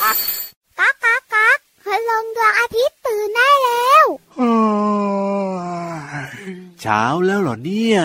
ก๊ากก๊ากก๊ากพลงดวงอาทิตย์ตื่นได้แล้วเช้าแล้วเหรอเนี่ย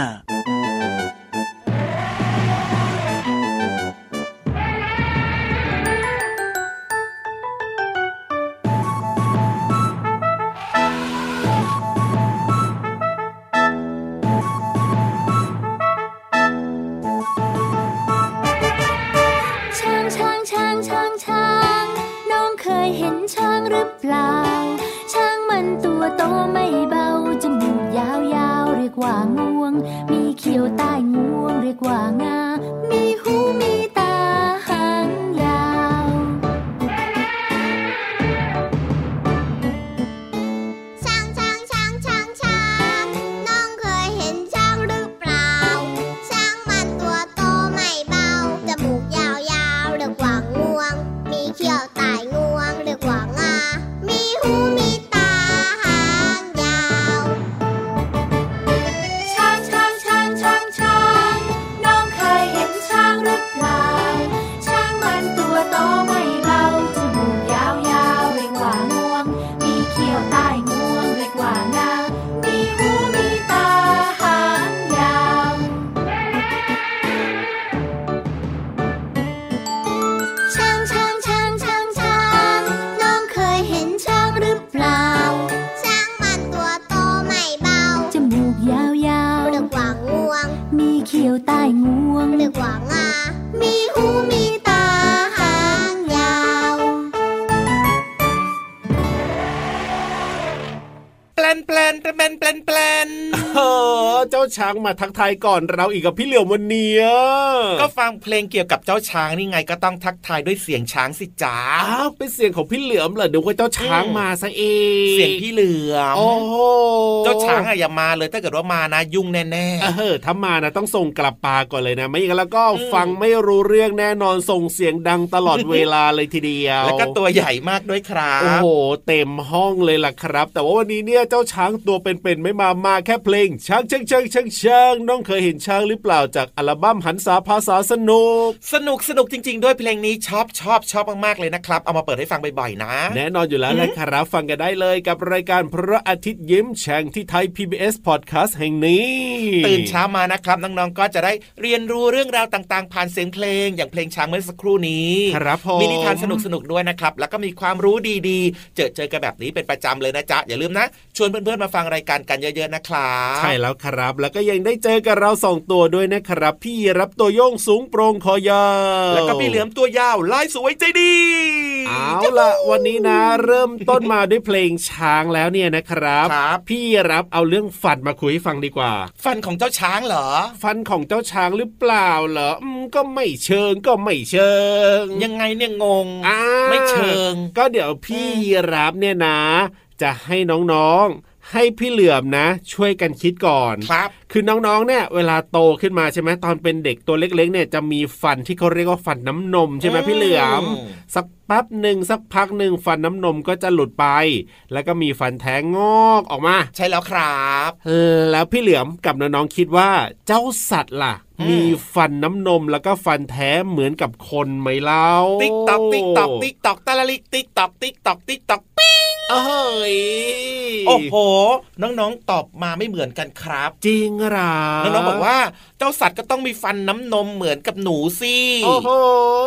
ช้างมาทักทายก่อนเราอีกกับพี่เหลียววันเนี้ยก็ฟังเพลงเกี่ยวกับเจ้าช้างนี่ไงก็ต้องทักทายด้วยเสียงช้างสิจ้าอ้าวเป็นเสียงของพี่เหลือมเหรอเดี๋ยวว่าเจ้าช้างอืมมาซะเองเสียงพี่เหลือมโอ้โหเจ้าช้างอะอย่ามาเลยถ้าเกิดว่ามานะยุ่งแน่เออถ้ามานะต้องส่งกลับปาก่อนเลยนะ ไม่อย่างนั้นแล้วก็อืมฟังไม่รู้เรื่องแน่นอนส่งเสียงดังตลอดเวลาเลยทีเดียวๆแล้วก็ตัวใหญ่มากด้วยครัโอ้บโหเต็มห้องเลยล่ะครับ แต่ว่าวันนี้เนี่ยเจ้าช้างตัวเป็นๆไม่มามาแค่เพลงช้างช้างช้างช้างช้างน้องเคยเห็นช้างหรือเปล่าจากอัลบั้มหันษาภาษาสนุก สนุกสนุกจริง ๆ ด้วยเพลงนี้ชอบชอบชอบมากๆเลยนะครับ เอามาเปิดให้ฟังบ่อยๆนะ แน่นอนอยู่แล้วนะครับฟังกันได้เลยกับรายการพระอาทิตย์ยิ้มแฉ่งที่ไทย PBS Podcast แห่งนี้ ตื่นเช้ามานะครับน้องๆก็จะได้เรียนรู้เรื่องราวต่างๆ ผ่านเสียงเพลง อย่างเพลงช้างเมื่อสักครู่นี้ครับผมมีนิทานสนุกๆด้วยนะครับแล้วก็มีความรู้ดีๆ เจอเจอกันแบบนี้เป็นประจำเลยนะจ๊ะอย่าลืมนะ ชวนเพื่อนๆมาฟังรายการกันเยอะๆนะครับใช่แล้วครับแล้วก็ยังได้เจอกับเราสองตัวด้วยนะครับ พี่รับตัวโยงสูงโปรงคอยาวแล้วก็พี่เหลือมตัวยาวลายสวยใจดีเอาล่ะวันนี้นะ เริ่มต้นมาด้วยเพลงช้างแล้วเนี่ยนะครับครับพี่รับเอาเรื่องฟันมาคุยให้ฟังดีกว่า ฟันของเจ้าช้างเหรอ ฟันของเจ้าช้างหรือเปล่าเหรออืมก็ไม่เชิงก็ไม่เชิง ยังไงเนี่ยงงอ่าไม่เชิง ก็เดี๋ยวพี่รับเนี่ยนะ จะให้น้องๆ ให้พี่เหลือมนะ ช่วยกันคิดก่อนครับ คือน้องๆ เนี่ยเวลาโตขึ้นมาใช่ไหมตอนเป็นเด็กตัวเล็กๆ เนี่ยจะมีฟันที่เขาเรียกว่าฟันน้ำนมใช่ไหมอืมพี่เหลือมสักแป๊บหนึ่งสักพักหนึ่งฟันน้ำนมก็จะหลุดไป แล้วก็มีฟันแท้งงอกออกมา ใช่แล้วครับเออแล้วพี่เหลือมกับน้องๆคิดว่าเจ้าสัตว์ล่ะอืมมีฟันน้ำนมแล้วก็ฟันแท้เหมือนกับคนไหมเล่าติ๊กตอกติ๊กตอกติ๊กตอกตะละลิกติ๊กตอกติ๊กตอกติ๊กตอกปิ๊ งเอ้ยโอ้โห น้องๆตอบมาไม่เหมือนกันครับ จริงเหรอ น้องๆบอกว่าเจ้าสัตว์ก็ต้องมีฟันน้ำนมเหมือนกับหนูสิโอ้โห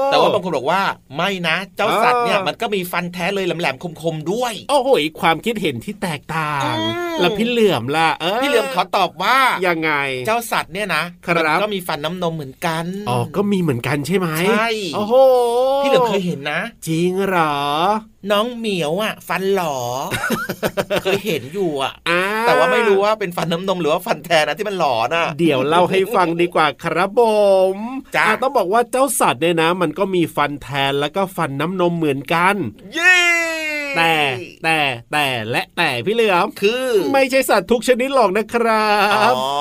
แต่ว่าบางคนบอกว่าไม่นะ เจ้าสัตว์เนี่ยอ่ามัมันก็มีฟันแท้เลยแหลมๆคมๆด้วย โอ้โหความคิดเห็นที่แตกต่างอืมแล้วพี่เหลือมล่ะเออพี่เหลือมขอตอบว่ายังไง เจ้าสัตว์เนี่ยนะครับมัก็มีฟันน้ำนมเหมือนกันอ๋อก็มีเหมือนกันใช่ไหมใช่โอ้โหพี่เหลือมเคยเห็นนะ จริงเหรอ น้องเหมียวอะ ฟันหลอเคยเห็นอยู่อะอ่าแต่ว่าไม่รู้ว่าเป็นฟันน้ำนมหรือว่าฟันแท้นะที่มันหลอน่ะ เดี๋ยวเล่าให้ฟังดีกว่าครับผมจ้ะอะต้องบอกว่าเจ้าสัตว์เนี่ยนะ มันก็มีฟันแทนแล้วก็ฟันน้ำนมเหมือนกัน เย้แต่แต่แต่และแต่พี่เหลือมคือ ไม่ใช่สัตว์ทุกชนิดหรอกนะครับอ๋อ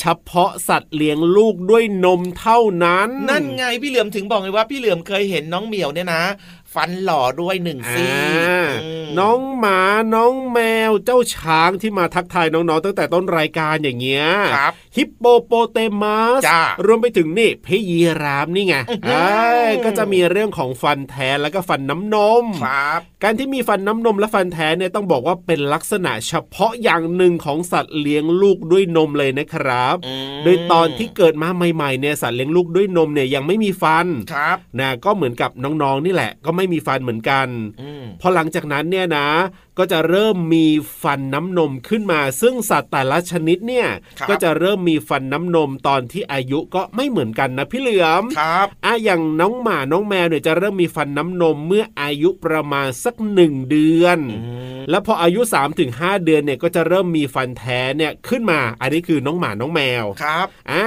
เฉพาะสัตว์เลี้ยงลูกด้วยนมเท่านั้น นั่นไงพี่เหลือมถึงบอกเลยว่าพี่เหลือมเคยเห็นน้องเหมียวเนี่ยนะ ฟันหล่อด้วยหนึ่งซี่อ่าอืมน้องหมาน้องแมวเจ้าช้างที่มาทักทายน้องๆตั้งแต่ต้นรายการอย่างเงี้ยครับ ฮิปโปโปเตมัสจ้ารวมไปถึงนี่เพยีราฟนี่ไงอื้อหือเอ้ยก็จะมีเรื่องของฟันแท้แล้วก็ฟันน้ำนมครับการที่มีฟันน้ำนมและฟันแท้เนี่ยต้องบอกว่าเป็นลักษณะเฉพาะอย่างหนึ่งของสัตว์เลี้ยงลูกด้วยนมเลยนะครับอืมโดยตอนที่เกิดมาใหม่ๆเนี่ยสัตว์เลี้ยงลูกด้วยนมเนี่ยยังไม่มีฟันครับนะก็เหมือนกับน้องๆนี่แหละ ก็ไม่มีฟันเหมือนกันอืมพอหลังจากนั้นเนี่ยนะ ก็จะเริ่มมีฟันน้ำนมขึ้นมา ซึ่งสัตว์แต่ละชนิดเนี่ยครับก็จะเริ่มมีฟันน้ำนมตอนที่อายุก็ไม่เหมือนกันนะพี่เหลือมครับอะอย่างน้องหมาน้องแมวเนี่ยจะเริ่มมีฟันน้ำนมเมื่ออายุประมาณสักหนึ่งเดือน แล้วพออายุ 3-5 เดือนเนี่ยก็จะเริ่มมีฟันแท้เนี่ยขึ้นมา อันนี้คือน้องหมาน้องแมวครับอ่า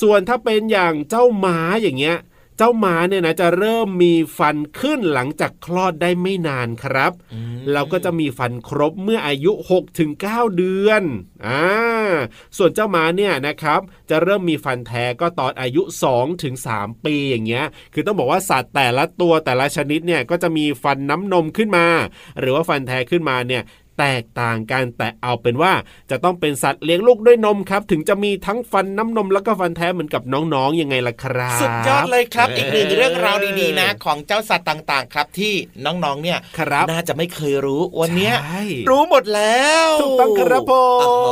ส่วนถ้าเป็นอย่างเจ้าม้าอย่างเงี้ย เจ้าม้าเนี่ยนะจะเริ่มมีฟันขึ้นหลังจากคลอดได้ไม่นานครับเราก็จะมีฟันครบเมื่ออายุ 6-9 เดือนอ่าส่วนเจ้าม้าเนี่ยนะครับ จะเริ่มมีฟันแท้ก็ตอนอายุ 2-3 ปีอย่างเงี้ย คือต้องบอกว่าสัตว์แต่ละตัวแต่ละชนิดเนี่ยก็จะมีฟันน้ำนมขึ้นมา หรือว่าฟันแท้ขึ้นมาเนี่ย แตกต่างกันแต่เอาเป็นว่าจะต้องเป็นสัตว์เลี้ยงลูกด้วยนมครับ ถึงจะมีทั้งฟันน้ำนมแล้วก็ฟันแท้เหมือนกับน้องๆยังไงล่ะครับ สุดยอดเลยครับ อีกหนึ่งเรื่องราวดีๆนะ ของเจ้าสัตว์ต่างๆ ครับที่น้องๆเนี่ยครับน่าจะไม่เคยรู้วันเนี้ยใช่รู้หมดแล้วถูกต้องครับผมโอ้โห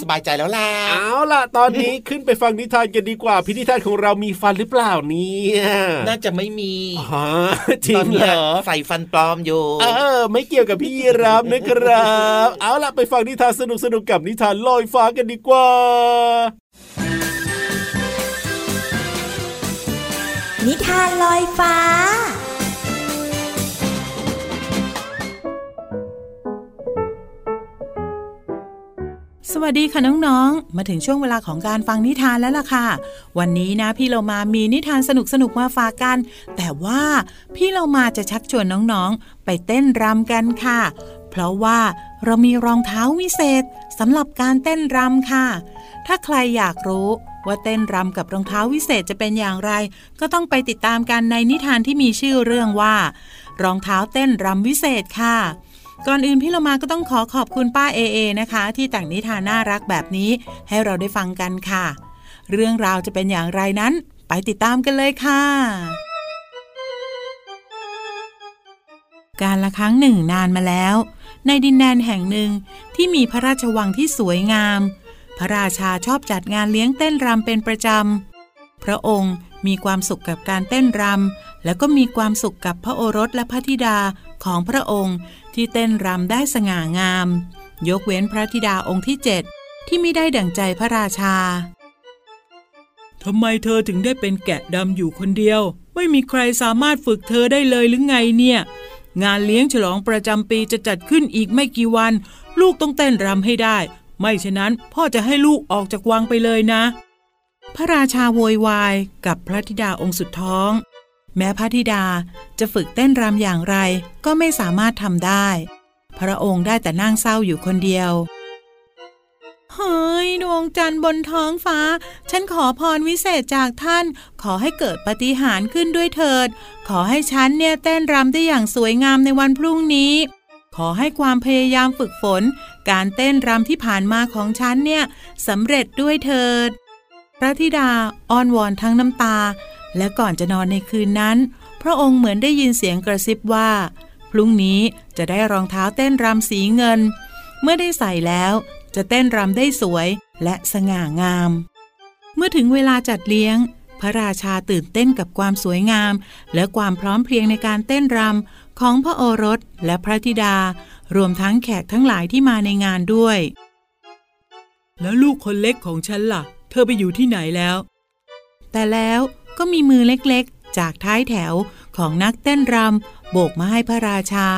สบายใจแล้วล่ะเอาล่ะ ตอนนี้ขึ้นไปฟังนิทานกันดีกว่าพินิทานของเรามีฟันหรือเปล่าเนี่ยน่าจะไม่มีอ๋อจริตองนเหรเนี้ยอใส่ฟันปลอมอยู่เออไม่เกี่ยวกับพี่ยีรับนะครับเอาล่ะไปฟังนิทานสนุกสนุกๆกับนิทานลอยฟ้ากันดีกว่า นิทานลอยฟ้าสวัสดีค่ะน้องๆ มาถึงช่วงเวลาของการฟังนิทานแล้วล่ะค่ะ วันนี้นะพี่เรามามีนิทานสนุกๆมาฝากกัน แต่ว่าพี่เรามาจะชักชวนน้องๆ ไปเต้นรำกันค่ะ เพราะว่าเรามีรองเท้าวิเศษสำหรับการเต้นรำค่ะ ถ้าใครอยากรู้ว่าเต้นรำกับรองเท้าวิเศษจะเป็นอย่างไร ก็ต้องไปติดตามกันในนิทานที่มีชื่อเรื่องว่า รองเท้าเต้นรำวิเศษค่ะก่อนอื่นพี่เรามาก็ต้องขอขอบคุณป้าเอเอนะคะ ที่แต่งนิทานน่ารักแบบนี้ให้เราได้ฟังกันค่ะ เรื่องราวจะเป็นอย่างไรนั้น ไปติดตามกันเลยค่ะ การละครั้งหนึ่งนานมาแล้ว ในดินแดนแห่งหนึ่งที่มีพระราชวังที่สวยงาม พระราชาชอบจัดงานเลี้ยงเต้นรำเป็นประจำ พระองค์มีความสุขกับการเต้นรำ แล้วก็มีความสุขกับพระโอรสและพระธิดาของพระองค์ที่เต้นรำได้สง่างาม ยกเว้นพระธิดาองค์ที่เจ็ดที่ไม่ได้ดั่งใจพระราชาทำไมเธอถึงได้เป็นแกะดำอยู่คนเดียว ไม่มีใครสามารถฝึกเธอได้เลยหรือไงเนี่ย งานเลี้ยงฉลองประจำปีจะจัดขึ้นอีกไม่กี่วัน ลูกต้องเต้นรำให้ได้ ไม่ฉะนั้นพ่อจะให้ลูกออกจากวังไปเลยนะ พระราชาโวยวายกับพระธิดาองค์สุดท้อง แม้พระธิดาจะฝึกเต้นรำอย่างไรก็ไม่สามารถทำได้ พระองค์ได้แต่นั่งเศร้าอยู่คนเดียว เฮ้ยดวงจันทร์บนท้องฟ้า ฉันขอพรวิเศษจากท่าน ขอให้เกิดปฏิหารขึ้นด้วยเถิด ขอให้ฉันเนี่ยเต้นรำได้อย่างสวยงามในวันพรุ่งนี้ ขอให้ความพยายามฝึกฝน การเต้นรำที่ผ่านมาของฉันเนี่ยสำเร็จด้วยเถิด พระธิดาอ้อนวอนทั้งน้ำตา และก่อนจะนอนในคืนนั้น พระองค์เหมือนได้ยินเสียงกระซิบว่า พรุ่งนี้จะได้รองเท้าเต้นรำสีเงิน เมื่อได้ใส่แล้ว จะเต้นรำได้สวยและสง่างาม เมื่อถึงเวลาจัดเลี้ยง พระราชาตื่นเต้นกับความสวยงาม และความพร้อมเพรียงในการเต้นรำของพระโอรสและพระธิดา รวมทั้งแขกทั้งหลายที่มาในงานด้วย แล้วลูกคนเล็กของฉันล่ะ เธอไปอยู่ที่ไหนแล้ว แต่แล้วก็มีมือเล็กๆ จากท้ายแถวของนักเต้นรำโบกมาให้พระราชา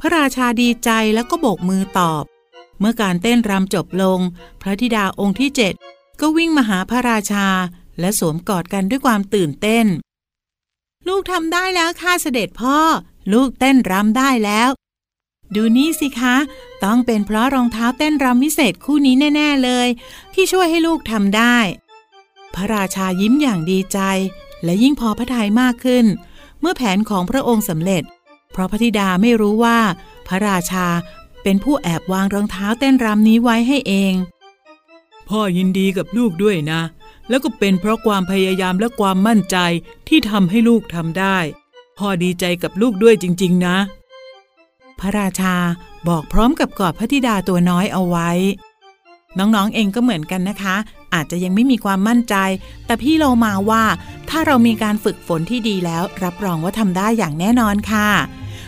พระราชาดีใจแล้วก็โบกมือตอบ เมื่อการเต้นรำจบลง พระธิดาองค์ที่เจ็ดก็วิ่งมาหาพระราชา และสวมกอดกันด้วยความตื่นเต้น ลูกทำได้แล้วค่ะเสด็จพ่อ ลูกเต้นรำได้แล้ว ดูนี่สิคะ ต้องเป็นเพราะรองเท้าเต้นรำวิเศษคู่นี้แน่ ๆเลย ที่ช่วยให้ลูกทำได้ พระราชายิ้มอย่างดีใจ และยิ่งพอพระทัยมากขึ้น เมื่อแผนของพระองค์สำเร็จ เพราะพระธิดาไม่รู้ว่า พระราชา เป็นผู้แอบวางรองเท้าเต้นรำนี้ไว้ให้เอง พ่อยินดีกับลูกด้วยนะ แล้วก็เป็นเพราะความพยายามและความมั่นใจที่ทำให้ลูกทำได้ พ่อดีใจกับลูกด้วยจริง ๆ นะ พระราชาบอกพร้อมกับกอดพระธิดาตัวน้อยเอาไว้ น้องๆเองก็เหมือนกันนะคะ อาจจะยังไม่มีความมั่นใจ แต่พี่โลมาว่าถ้าเรามีการฝึกฝนที่ดีแล้ว รับรองว่าทำได้อย่างแน่นอนค่ะ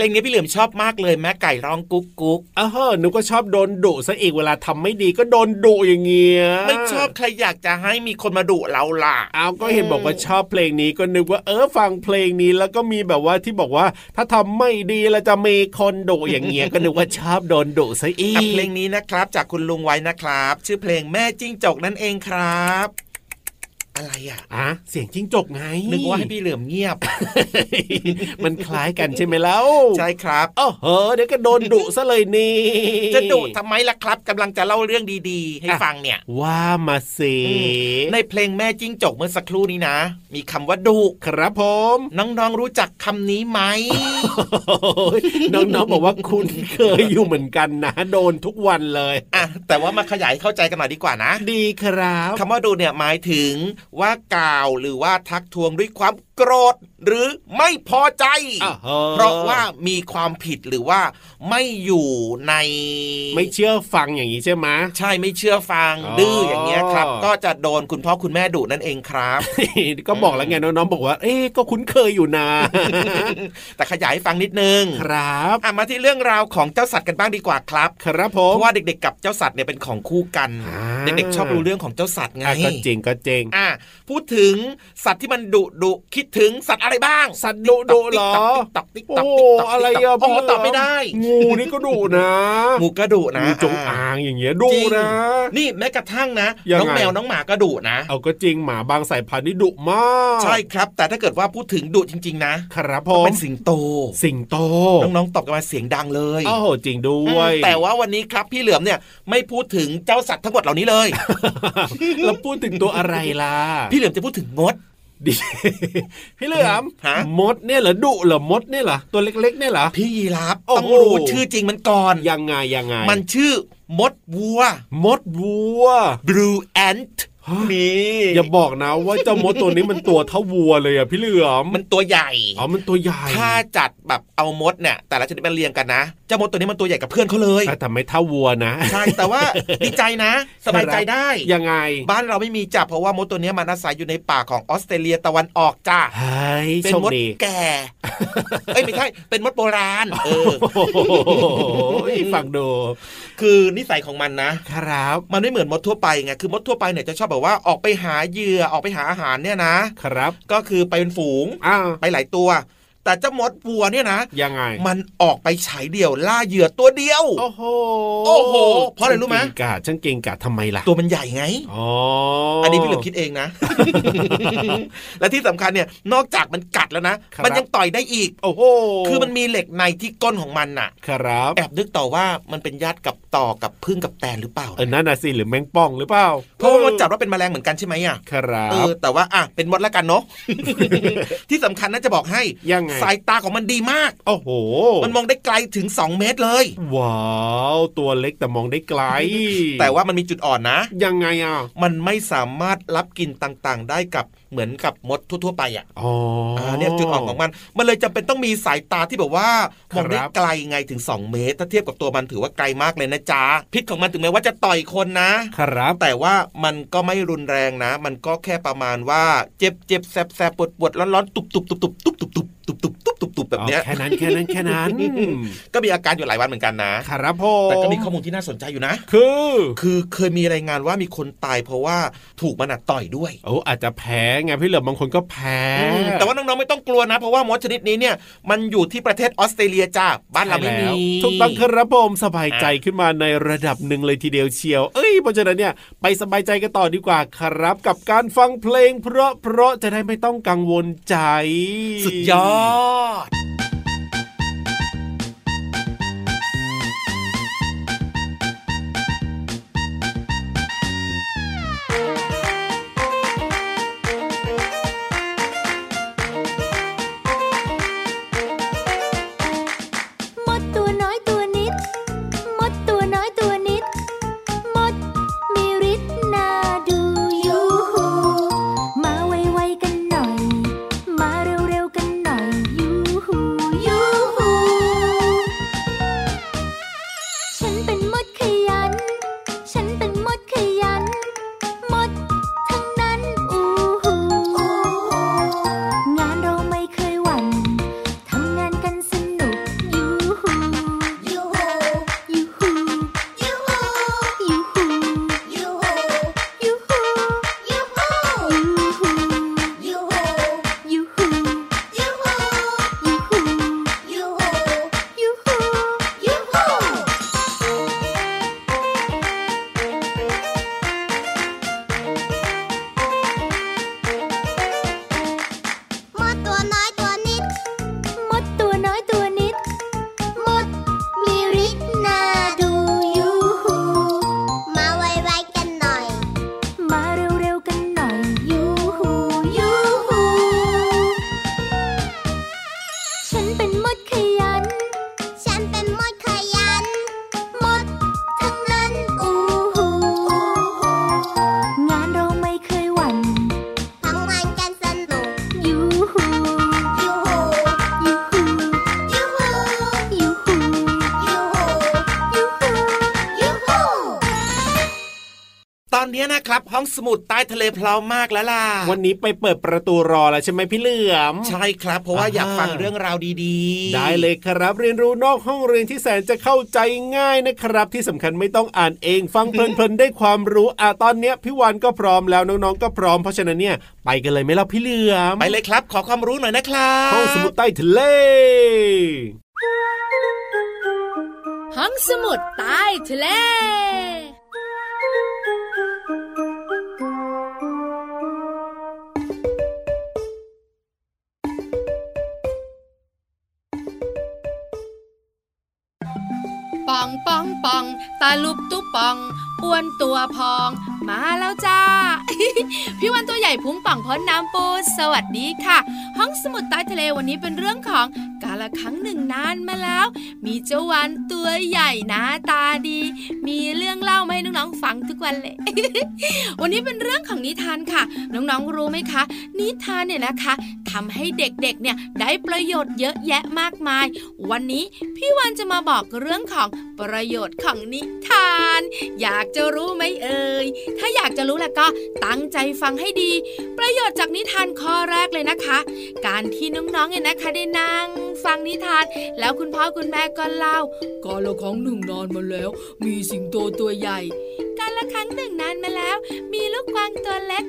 ลงนี้พี่เหลือมชอบมากเลยแม่ไก่ร้องกุ๊กกุ๊กอ้าวหนูก็ชอบโดนดุซะอีกเวลาทำไม่ดีก็โดนดุอย่างเงี้ยไม่ชอบใครอยากจะให้มีคนมาดุเราล่ะเอาก็เห็นบอกว่าชอบเพลงนี้ก็นึกว่าเออฟังเพลงนี้แล้วก็มีแบบว่าที่บอกว่า ถ้าทำไม่ดีแล้วจะมีคนดุอย่างเงี้ยก็นึกว่าชอบโดนดุซะอีกับกเพลงนี้นะครับ จากคุณลุงไว้นะครับ ชื่อเพลงแม่จิ้งจกนั่นเองครับ อะไรอะอะเสียงจิ้งจกไงนึกว่าให้พี่เหลือมเงียบ มันคล้ายกันใช่ไหมแล้วใช่ครับโอ้โหเดี๋ยวก็โดนดุซะเลยนี่จะดุทำไมล่ะครับกำลังจะเล่าเรื่องดีๆ ให้ฟังเนี่ย ว่ามาสิในเพลงแม่จิ้งจกเมื่อสักครู่นี้นะ มีคำว่าดุครับผมน้องๆรู้จักคำนี้ไหมน้องๆบอกว่าคุณเคยอยู่เหมือนกันนะโดนทุกวันเลยอะแต่ว่ามาขยายเข้าใจกันหน่อยดีกว่านะ ดีครับคำว่าดูเนี่ยหมายถึงว่ากล่าวหรือว่าทักทวงด้วยความ โกรธหรือไม่พอใจอ้าวโหเพราะว่ามีความผิดหรือว่าไม่อยู่ใน ไม่เชื่อฟังอย่างนี้ใช่ไหมใช่ไม่เชื่อฟังอ๋อดื้ออย่างเงี้ยครับ ก็จะโดนคุณพ่อคุณแม่ดุนั่นเองครับ ก็บอกแล้วไงน้องๆบอกว่า เอ๊ะก็คุ้นเคยอยู่นะแต่ขยายให้ฟังนิดนึงครับอะมาที่เรื่องราวของเจ้าสัตว์กันบ้างดีกว่าครับ ครับผเพมราะว่าเด็กๆ กับเจ้าสัตว์เนี่ยเป็นของคู่กันอ่าเด็กๆชอบรู้เรื่องของเจ้าสัตว์ไงอะก็จริงก็จริงอะพูดถึงสัตว์ที่มันดุดุคิดถึงสัตว์อะไรบ้าง สัตว์ดุดุเหรอติ๊กต๊อกติ๊กต๊อกโอ้ติ๊กต๊อกอะไรติ๊กต๊อกโอ้ตอบไม่ได้ งูนี่ก็ดุนะงูก็ดุนะงูจงอางอย่างเงี้ยดุจริงนะ นี่แม้กระทั่งนะยังไงน้องแมวน้องหมาก็ดุนะ เอาก็จริงหมาบางสายพันธุ์นี่ดุมาก ใช่ครับ แต่ถ้าเกิดว่าพูดถึงดุจริง ๆ นะครับผมก็เป็นสิงโต สิงโต น้องๆตอบกันมาเสียงดังเลยโอ้โหจริงด้วยอืมแต่ว่าวันนี้ครับพี่เหลือมเนี่ยไม่พูดถึงเจ้าสัตว์ทั้งหมดเหล่านี้เลยแล้วพูดถึงตัวอะไรล่ะ พี่เหลือมจะพูดถึงมด ดิพี่เหลือมฮะมดเนี่ยเหรอดุเหรอมดเนี่ยเหรอตัวเล็ก ๆ เนี่ยเหรอพี่ยีราฟโอ้ต้องโหรู้ชื่อจริงมันก่อนยังไงยังไง มันชื่อมดวัว มดวัว blue ant ฮะนี่อย่าบอกนะว่าเจ้ามดตัวนี้มันตัวเท่าวัวเลยอะพี่เหลือมมันตัวใหญ่อ๋อมันตัวใหญ่ถ้าจัดแบบเอามดเนี่ยแต่ละชนิดมาเรียงกันนะเจ้ามดตัวนี้มันตัวใหญ่กับเพื่อนเขาเลยแต่ไม่เท่าวัวนะใช่แต่ว่าดีใจนะ สบายใจได้ยังไง บ้านเราไม่มีจับเพราะว่ามดตัวนี้มันอาศัยอยู่ในป่าของออสเตรเลียตะวันออกจ้าเฮ้ยเป็นโชคมดดีแก่เอ้ยไม่ใช่เป็นมดโบราณเออโอ้โหฟังดูคือนิสัยของมันนะครับ มันไม่เหมือนมดทั่วไปไงคือมดทั่วไปเนี่ยจะชอบแบบว่าออกไปหาเหยื่อออกไปหาอาหารเนี่ยนะครับ ก็คือไปเป็นฝูงอ้าวไปหลายตัว แต่เจ้ามดวัวเนี่ยนะยังไง มันออกไปฉายเดี่ยวล่าเหยื่อตัวเดียว โอ้โหโอ้โหเพราะอะไรรู้ไหมช่างเก่งกาจช่างเก่งกาจทำไมล่ะ ตัวมันใหญ่ไงอ๋ออัอันนี้พี่เหลือมคิดเองนะ และที่สำคัญเนี่ยนอกจากมันกัดแล้วนะครับมันยังต่อยได้อีก โอ้โหคือมันมีเหล็กในที่ก้นของมันน่ะ ครับแอบนึกต่อว่ามันเป็นญาติกับต่อกับพึ่งกับแตนหรือเปล่าเออนั่นน่ะสิหรือแมงป่องหรือเปล่าเพราะว่ามันจับว่าเป็นแมลงเหมือนกันใช่ไหมอะครัเอบอแต่ว่าอะเป็นมดแล้วกันเนาะที่สำคัญน่าจะบอกให้ยังไงสายตาของมันดีมาก โอ้โห มันมองได้ไกลถึง 2 เมตรเลย ว้าว ตัวเล็กแต่มองได้ไกล แต่ว่ามันมีจุดอ่อนนะ ยังไงอะ มันไม่สามารถรับกลิ่นต่างๆ ได้กับเหมือนกับมดทั่ว ๆ ไปอะ อ๋ออ่าเนี่ยจุดอ่อนของมัน มันเลยจำเป็นต้องมีสายตาที่แบบว่ามองได้ครับไกลไงถึง 2 เมตร ถ้าเทียบกับตัวมันถือว่าไกลมากเลยนะจ๊ะ พิษของมันถึงแม้ว่าจะต่อยคนนะ ครับ แต่ว่ามันก็ไม่รุนแรงนะ มันก็แค่ประมาณว่าเจ็บเจ็บแสบแสบปวดปวดร้อนร้อนตุบตุบตุบตุบตุบตุบตุบตุบตุบตุบตุบตุบแบบเนี้ยอ๋อแค่นั้นแค่นั้นแค่นั้น ก็มีอาการอยู่หลายวันเหมือนกันนะครับผมแต่ก็มีข้อมูลที่น่าสนใจอยู่นะ คือ คือเคยมีรายงานว่ามีคนตายเพราะว่าถูกมันอะต่อยด้วยโอ้อาจจะแพ้ไงพี่เหลือมบางคนก็แพ้ แต่ว่าน้องๆไม่ต้องกลัวนะ เพราะว่ามดชนิดนี้เนี่ยมันอยู่ที่ประเทศออสเตรเลียจ้าบ้านเราไม่มีถูกต้องครับผมสบายใจขึ้นมาในระดับหนึ่งเลยทีเดียวเชียว เอ้ยเพราะฉะนั้นเนี่ยไปสบายใจกันต่อดีกว่าครับ กับการฟังเพลง เพราะเพราะจะได้ไม่ต้องกังวลใจสุดยอด啊 นะครับห้องสมุดใต้ทะเลพร้อมมากแล้วล่ะ วันนี้ไปเปิดประตูรอแล้วใช่ไหมพี่เหลือม ใช่ครับ เพราะว่าอ่าอยากฟังเรื่องราวดีๆ ได้เลยครับ เรียนรู้นอกห้องเรียนที่แสนจะเข้าใจง่ายนะครับ ที่สำคัญไม่ต้องอ่านเองฟังเพลินๆได้ความรู้อะตอนเนี้ยพี่วันก็พร้อมแล้วน้องๆก็พร้อมเพราะฉะนั้นเนี่ยไปกันเลยไหมล่ะพี่เหลือม ไปเลยครับ ขอความรู้หน่อยนะครับห้องสมุดใต้ทะเลห้องสมุดใต้ทะเล ตาลุบตุ๊ปอง อ้วนตัวพอง มาแล้วจ้า พี่วันตัวใหญ่พุงป่องพ้นน้ำปูสวัสดีค่ะ ห้องสมุดใต้ทะเลวันนี้เป็นเรื่องของกาละครั้งหนึ่งนานมาแล้ว มีเจ้าวันตัวใหญ่หน้าตาดี มีเรื่องเล่ามาให้น้องๆฟังทุกวันเลย วันนี้เป็นเรื่องของนิทานค่ะ น้องๆรู้ไหมคะ นิทานเนี่ยนะคะทำให้เด็กๆเนี่ยได้ประโยชน์เยอะแยะมากมาย วันนี้พี่วันจะมาบอกเรื่องของประโยชน์ของนิทาน อยากจะรู้ไหมเอ่ยถ้าอยากจะรู้แล้วก็ตั้งใจฟังให้ดี ประโยชน์จากนิทานข้อแรกเลยนะคะ การที่น้องๆเนี่ยนะคะได้นั่งฟังนิทาน แล้วคุณพ่อคุณแม่ก็เล่าก็ละครั้งหนึ่งนานมาแล้ว มีสิงโตตัวใหญ่ การละครั้งหนึ่งนานมาแล้ว มีลูกกวางตัวเล็ก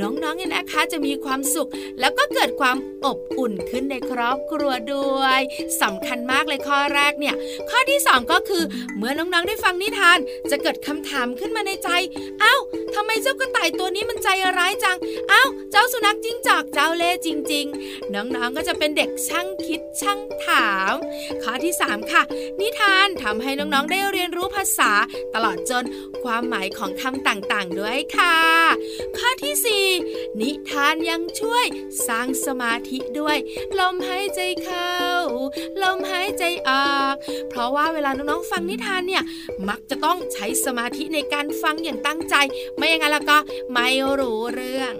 น้องๆเนี่ยนะคะจะมีความสุข แล้วก็เกิดความอบอุ่นขึ้นในครอบครัวด้วยสำคัญมากเลยข้อแรกเนี่ย ข้อที่สองก็คือ เมื่อน้องๆได้ฟังนิทาน จะเกิดคำถามขึ้นมาในใจ เอ้าทำไมเจ้ากระต่ายตัวนี้มันใจร้ายจัง เอ้า เจ้าสุนัขจิ้งจอกเจ้าเล่จริง ๆ น้องๆก็จะเป็นเด็กช่างคิดช่างถาม ข้อที่สามค่ะ นิทานทำให้น้องๆได้เรียนรู้ภาษา ตลอดจนความหมายของคำต่างๆ ด้วยค่ะ ข้อที่สี่นิทานยังช่วยสร้างสมาธิด้วย ลมหายใจเข้า ลมหายใจออก เพราะว่าเวลาน้องๆฟังนิทานเนี่ย มักจะต้องใช้สมาธิในการฟังอย่างตั้งใจ ไม่อย่างนั้นแล้วก็ไม่รู้เรื่อง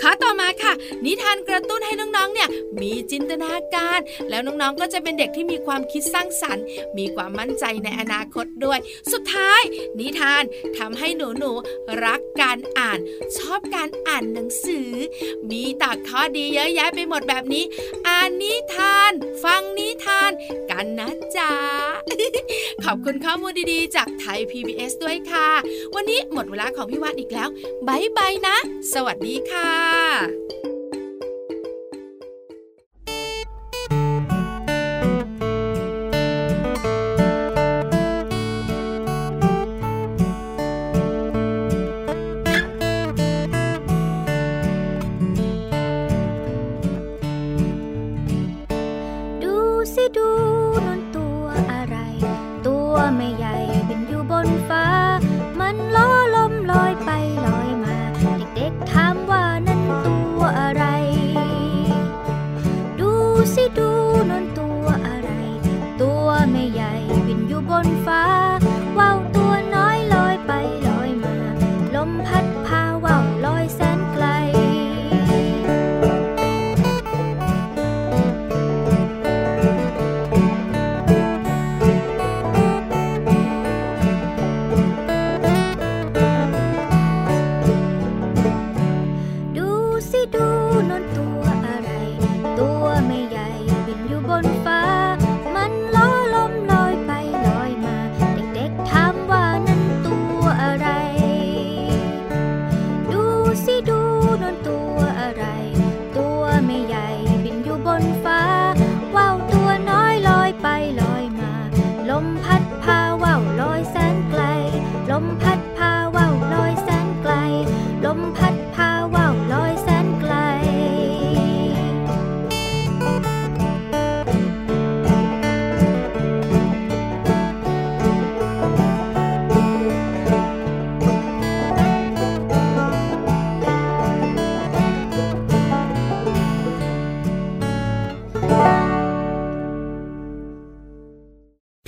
ข้อต่อมาค่ะ นิทานกระตุ้นให้น้องๆเนี่ยมีจินตนาการ แล้วน้องๆก็จะเป็นเด็กที่มีความคิดสร้างสรรค์ มีความมั่นใจในอนาคตด้วย สุดท้าย นิทานทำให้หนูๆรักการอ่าน ชอบการอ่านหนังสือ มีตักข้อดีเยอะแยะไปหมดแบบนี้ อ่านนิทาน ฟังนิทาน กันนะจ๊ะ ขอบคุณข้อมูลดีๆ จากไทย PBS ด้วยค่ะ วันนี้หมดเวลาของพี่วานอีกแล้วบายบายนะ สวัสดีค่ะ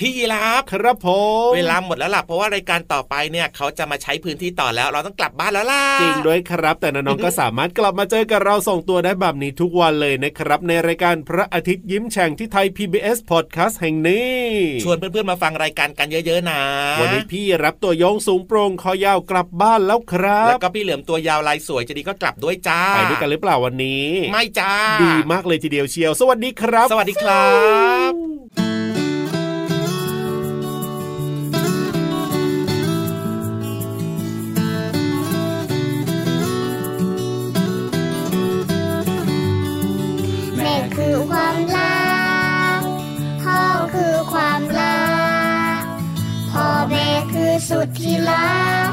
พี่ยีราฟครับผมเวลาหมดแล้วล่ะเพราะว่ารายการต่อไปเนี่ยเขาจะมาใช้พื้นที่ต่อแล้ว เราต้องกลับบ้านแล้วล่ะจริงด้วยครับ แต่น้องๆก็สามารถกลับมาเจอกับเราส่งตัวได้แบบนี้ทุกวันเลยนะครับ ในรายการพระอาทิตย์ยิ้มแฉ่งที่ไทย PBS Podcast แห่งนี้ ชวนเพื่อนๆมาฟังรายการกันเยอะๆนะวันนี้พี่รับตัวโยงสูงโปร่งคอยาวกลับบ้านแล้วครัแล้บวก็พี่เหลือมตัวยาวลายสวยจะดีก็กลับด้วยจ้าไปด้วยกันหรือเปล่าวันนี้ ไม่จ้าดีมากเลยทีเดียวเชียว สวัสดีครับ สวัสดีครับ ความรัก พ่อคือความรัก พ่อแม่คือสุดที่รัก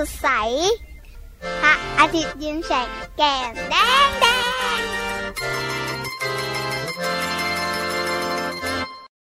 สดใส พระอาทิตย์ยิ้มแฉ่งแก้มแดงแด